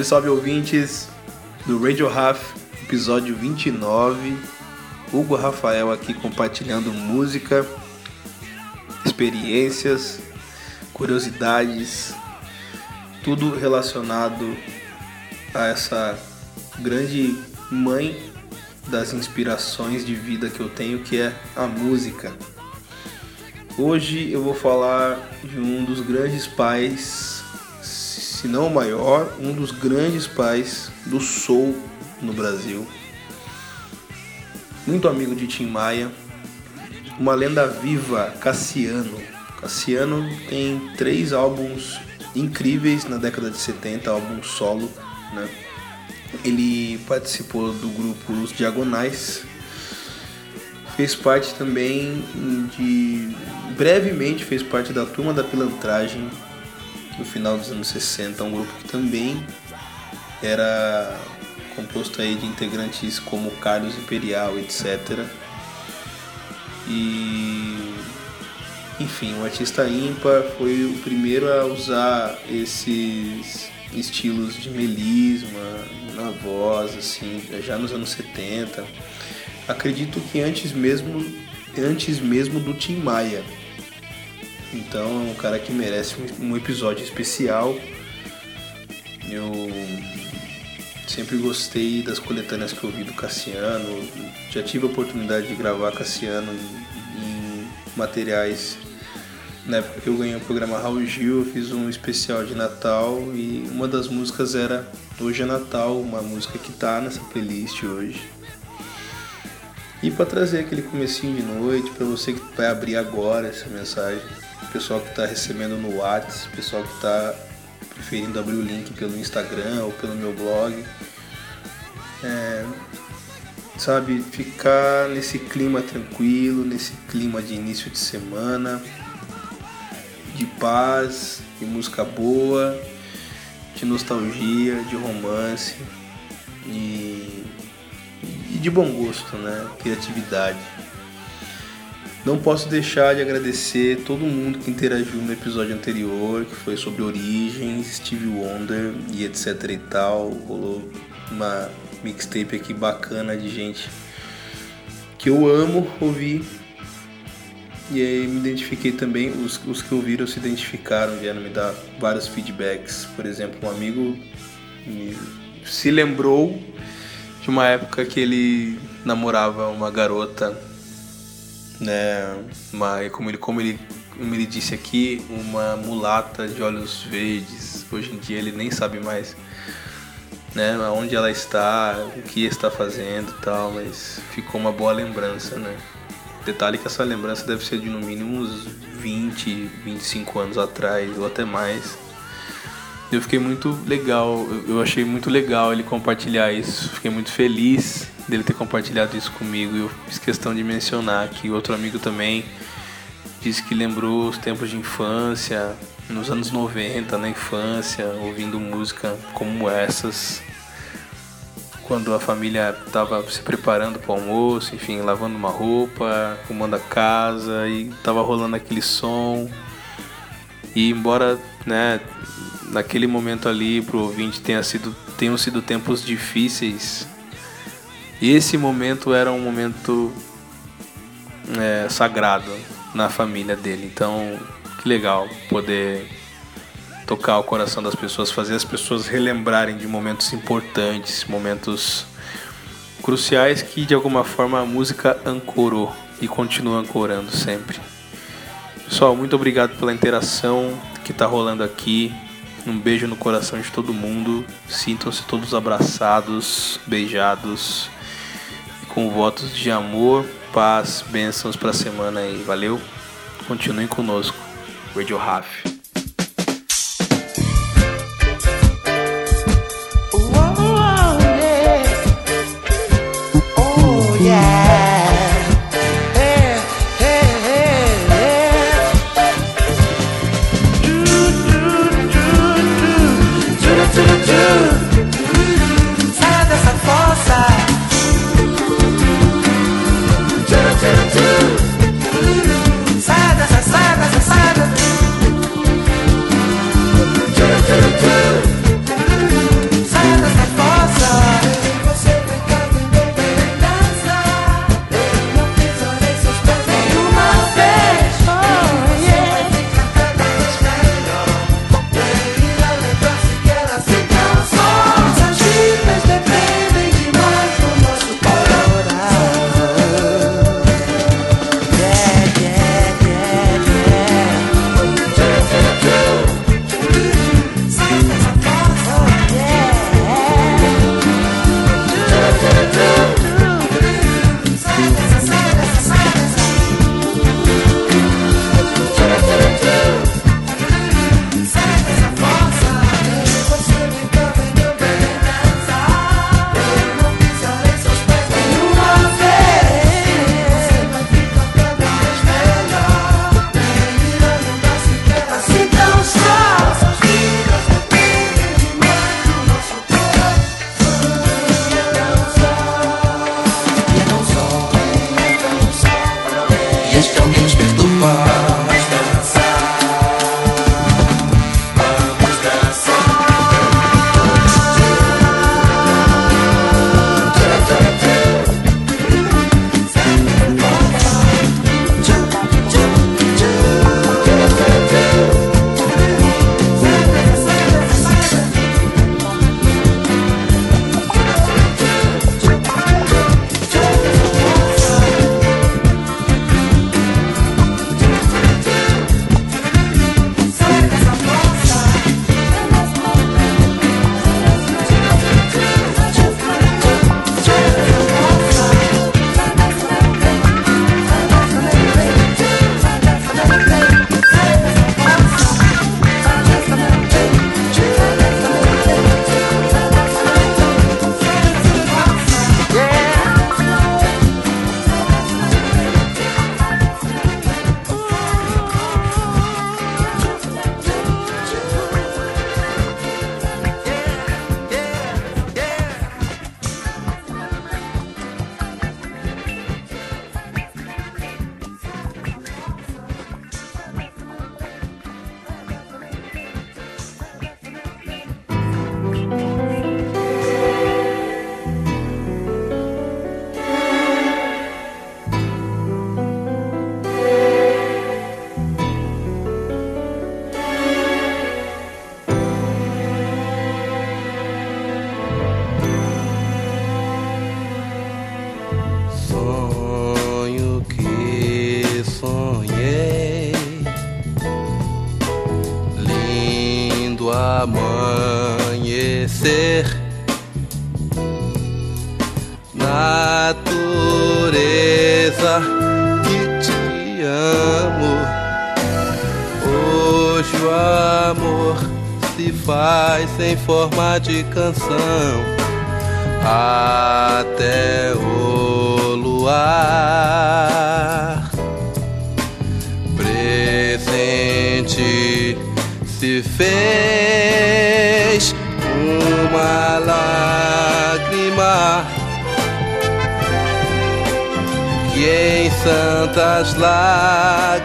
Salve, salve ouvintes do Radio Raf, episódio 29. Hugo Rafael aqui compartilhando música, experiências, curiosidades, tudo relacionado a essa grande mãe das inspirações de vida que eu tenho, que é a música. Hoje eu vou falar de um dos grandes pais, se não o maior, um dos grandes pais do soul no Brasil. Muito amigo de Tim Maia, uma lenda viva, Cassiano. Cassiano tem três álbuns incríveis na década de 70, álbum solo, né? Ele participou do grupo Os Diagonais, fez parte também de. brevemente fez parte da Turma da Pilantragem no final dos anos 60, um grupo que também era composto aí de integrantes como Carlos Imperial, etc. E enfim, o artista ímpar foi o primeiro a usar esses estilos de melisma na voz, assim, já nos anos 70. Acredito que antes mesmo, antes mesmo do Tim Maia. Então é um cara que merece um episódio especial. Eu sempre gostei das coletâneas que eu do Cassiano. Já tive a oportunidade de gravar Cassiano em materiais na época que eu ganhei o programa Raul Gil, eu fiz um especial de Natal e uma das músicas era Hoje é Natal, uma música que tá nessa playlist hoje. E para trazer aquele comecinho de noite, para você que vai abrir agora essa mensagem, pessoal que está recebendo no WhatsApp, pessoal que está preferindo abrir o link pelo Instagram ou pelo meu blog. É, sabe, ficar nesse clima tranquilo, nesse clima de início de semana, de paz, de música boa, de nostalgia, de romance e, e de bom gosto, né? Criatividade. Não posso deixar de agradecer todo mundo que interagiu no episódio anterior, que foi sobre origens, Steve Wonder e etc e tal. Rolou uma mixtape aqui bacana de gente que eu amo ouvir e aí me identifiquei também, os, os que ouviram se identificaram, vieram me dar vários feedbacks. Por exemplo, um amigo me, se lembrou de uma época que ele namorava uma garota, né? Uma, como, ele, como, ele, como ele disse aqui, uma mulata de olhos verdes. Hoje em dia ele nem sabe mais né, onde ela está, o que está fazendo tal, mas ficou uma boa lembrança, né? Detalhe que essa lembrança deve ser de no mínimo uns 20, 25 anos atrás ou até mais. Eu fiquei muito legal, eu achei muito legal ele compartilhar isso. Fiquei muito feliz dele ter compartilhado isso comigo. Eu fiz questão de mencionar que outro amigo também disse que lembrou os tempos de infância, nos anos 90, na infância, ouvindo música como essas quando a família estava se preparando para o almoço, enfim, lavando uma roupa, arrumando a casa e estava rolando aquele som. E embora, né, naquele momento ali pro ouvinte tenha sido tenham sido tempos difíceis, esse momento era um momento é, sagrado na família dele. Então, que legal poder tocar o coração das pessoas, fazer as pessoas relembrarem de momentos importantes, momentos cruciais que de alguma forma a música ancorou e continua ancorando sempre. Pessoal, muito obrigado pela interação que está rolando aqui. Um beijo no coração de todo mundo. Sintam-se todos abraçados, beijados e com votos de amor, paz, bênçãos para a semana aí. Valeu? Continuem conosco. Radio Raf. Canção até o luar. Presente se fez uma lágrima que em santas lágrimas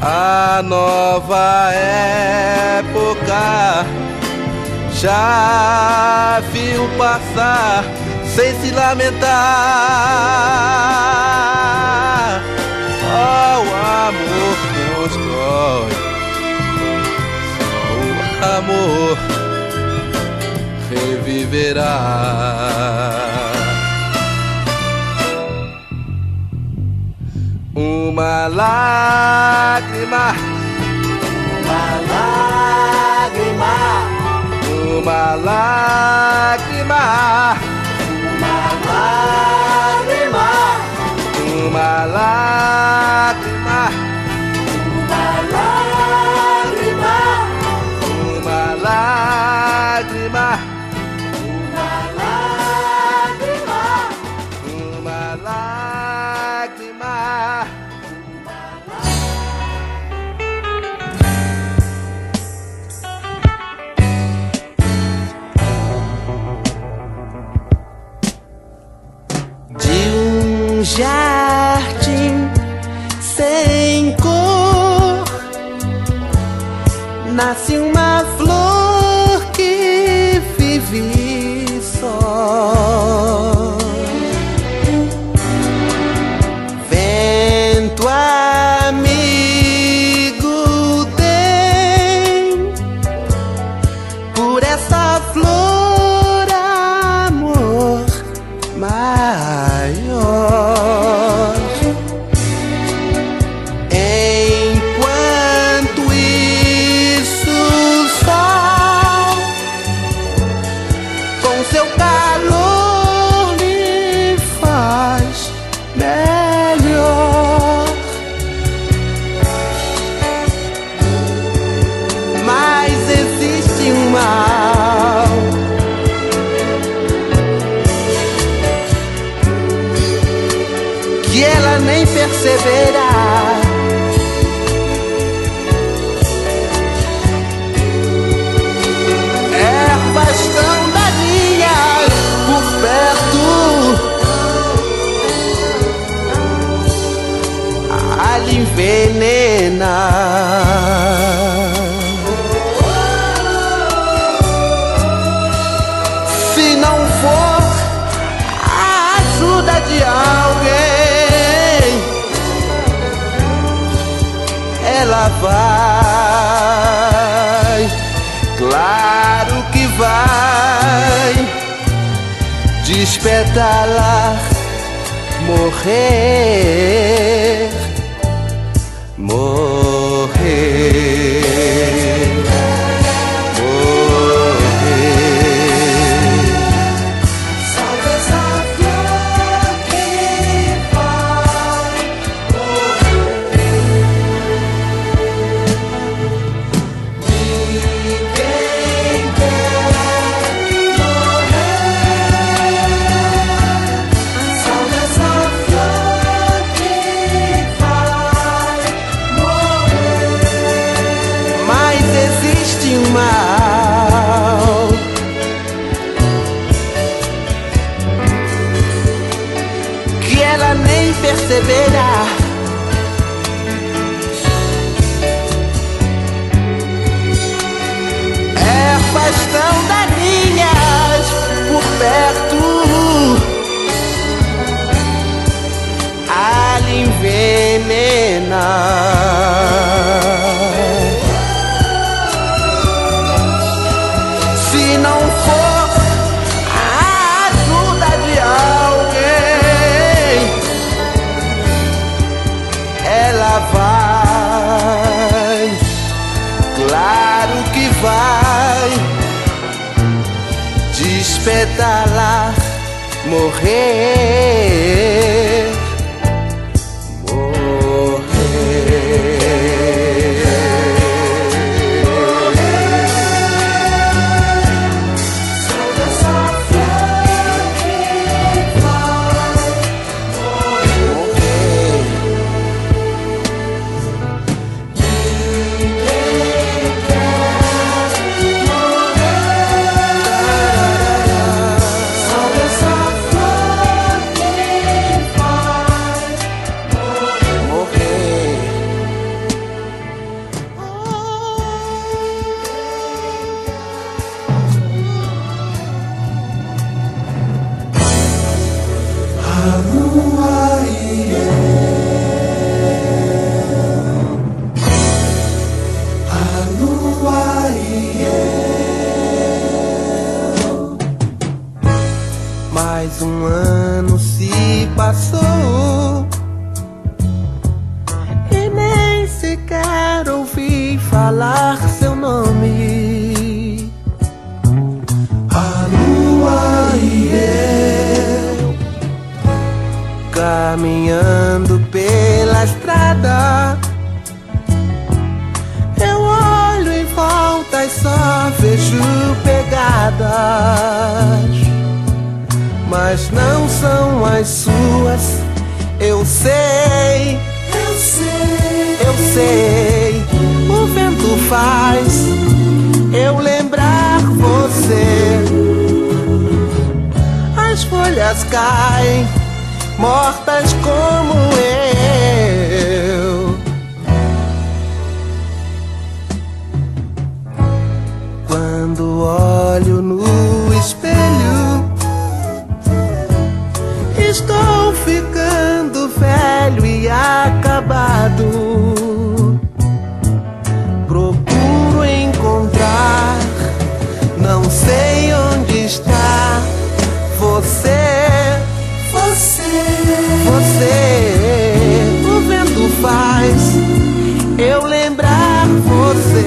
a nova época já viu passar sem se lamentar. Só o amor constrói, só o amor reviverá. Uma lágrima, uma lágrima, uma lágrima, uma lágrima, uma lágrima, jardim sem cor. Nasce uma envenenar. Se não for a ajuda de alguém, ela vai, claro que vai, despetalar, morrer. Morrer, Mais um ano se passou e nem sequer ouvi falar seu nome. A lua e eu caminhando pela estrada. Eu olho em volta e só vejo pegadas mas não são as suas. Eu sei, eu sei, eu sei. O vento faz eu lembrar você. As folhas caem, mortas como eu. Quando olho no espelho. E acabado. Procuro encontrar, não sei onde está você. Você, você. O vento faz eu lembrar você.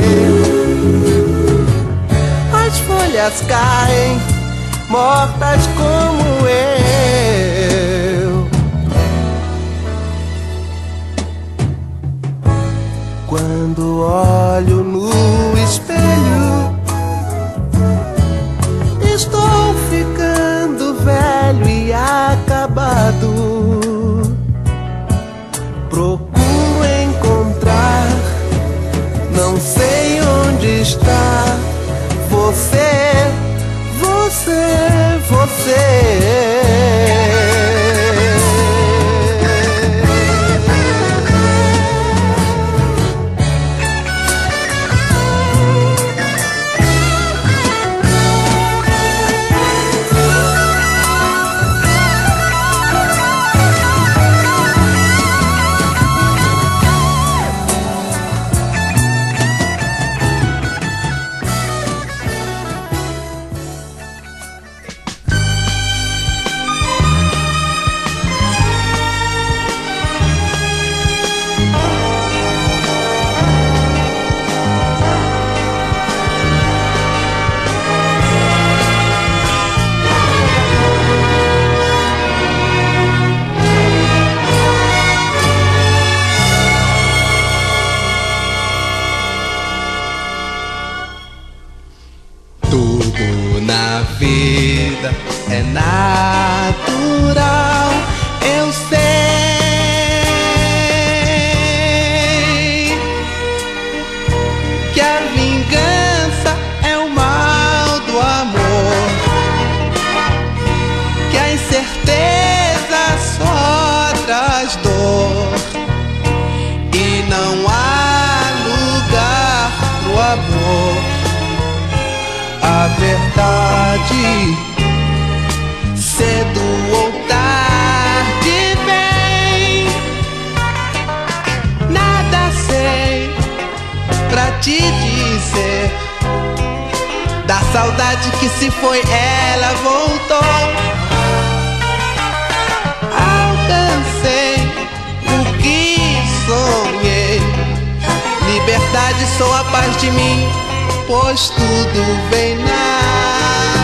As folhas caem, mortas como eu. Não sei onde está você, você, você. Vida é natural, eu sei. Que a vingança é o mal do amor, que a incerteza só traz dor e não há lugar pro amor a verdade. Te dizer. Da saudade que se foi, ela voltou. Alcancei o que sonhei. Liberdade, sou a paz de mim, pois tudo vem natural.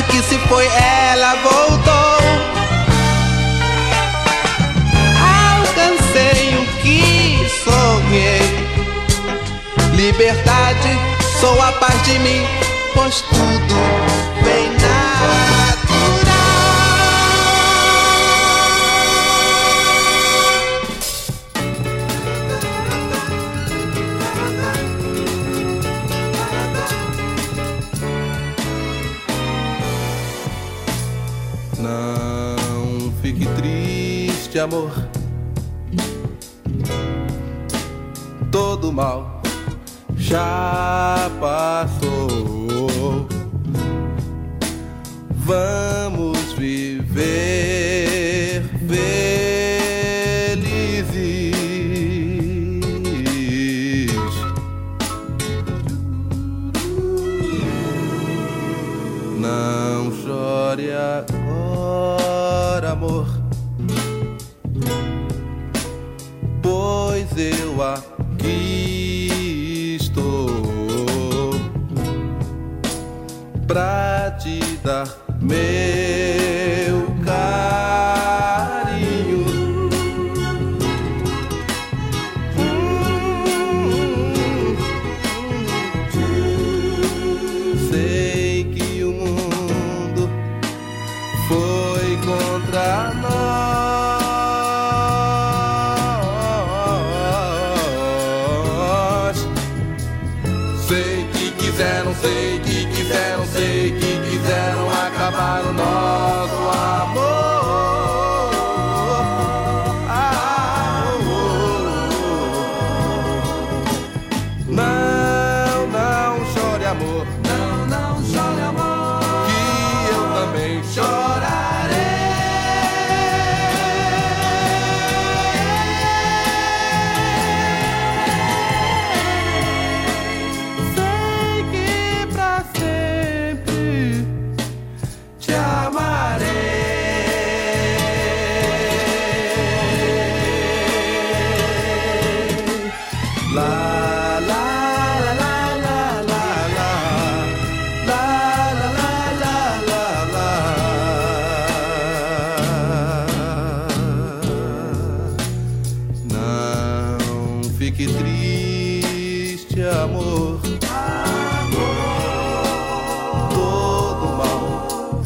saudade que se foi, ela voltou. Alcancei o que sonhei. Liberdade, sou a paz de mim, pois tudo amor.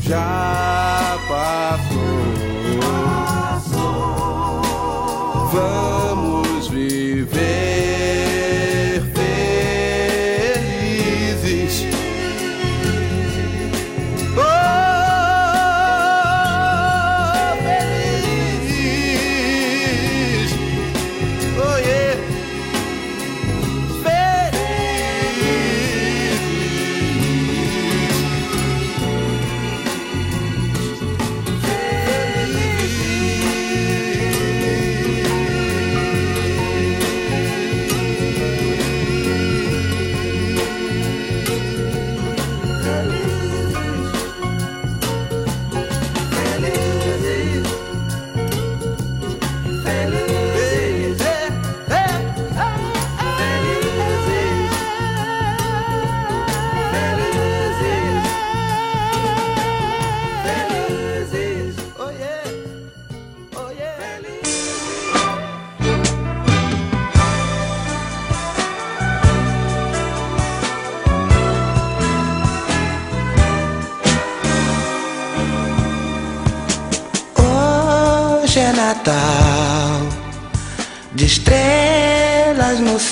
job.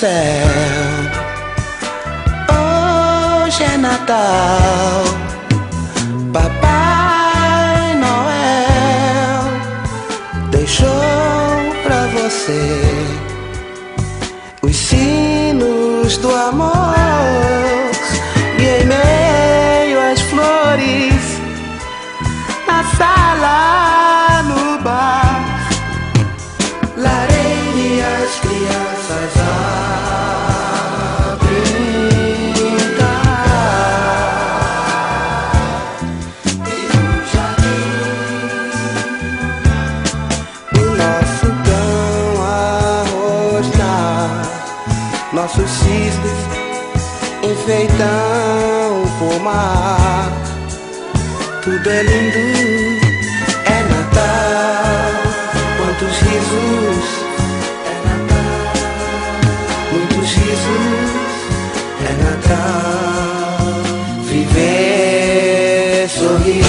céu. Hoje é Natal. é lindo, é Natal. Quantos risos, é Natal. Muitos risos, é Natal. Viver, sorrir.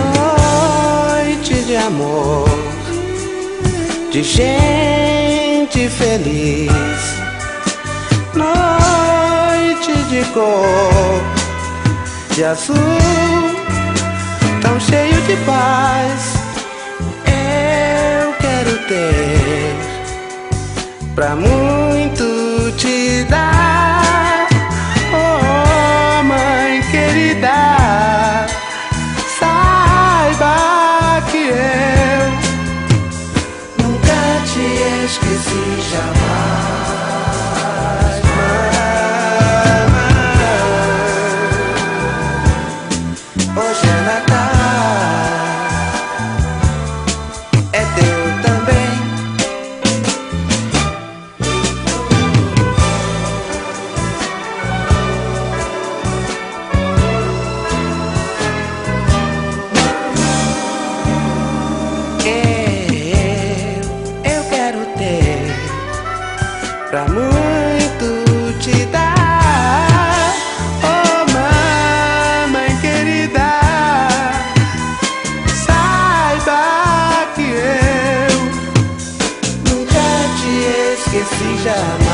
Noite de amor, de gente feliz. Noite de cor de azul, tão cheio de paz. Eu quero ter pra muito shine.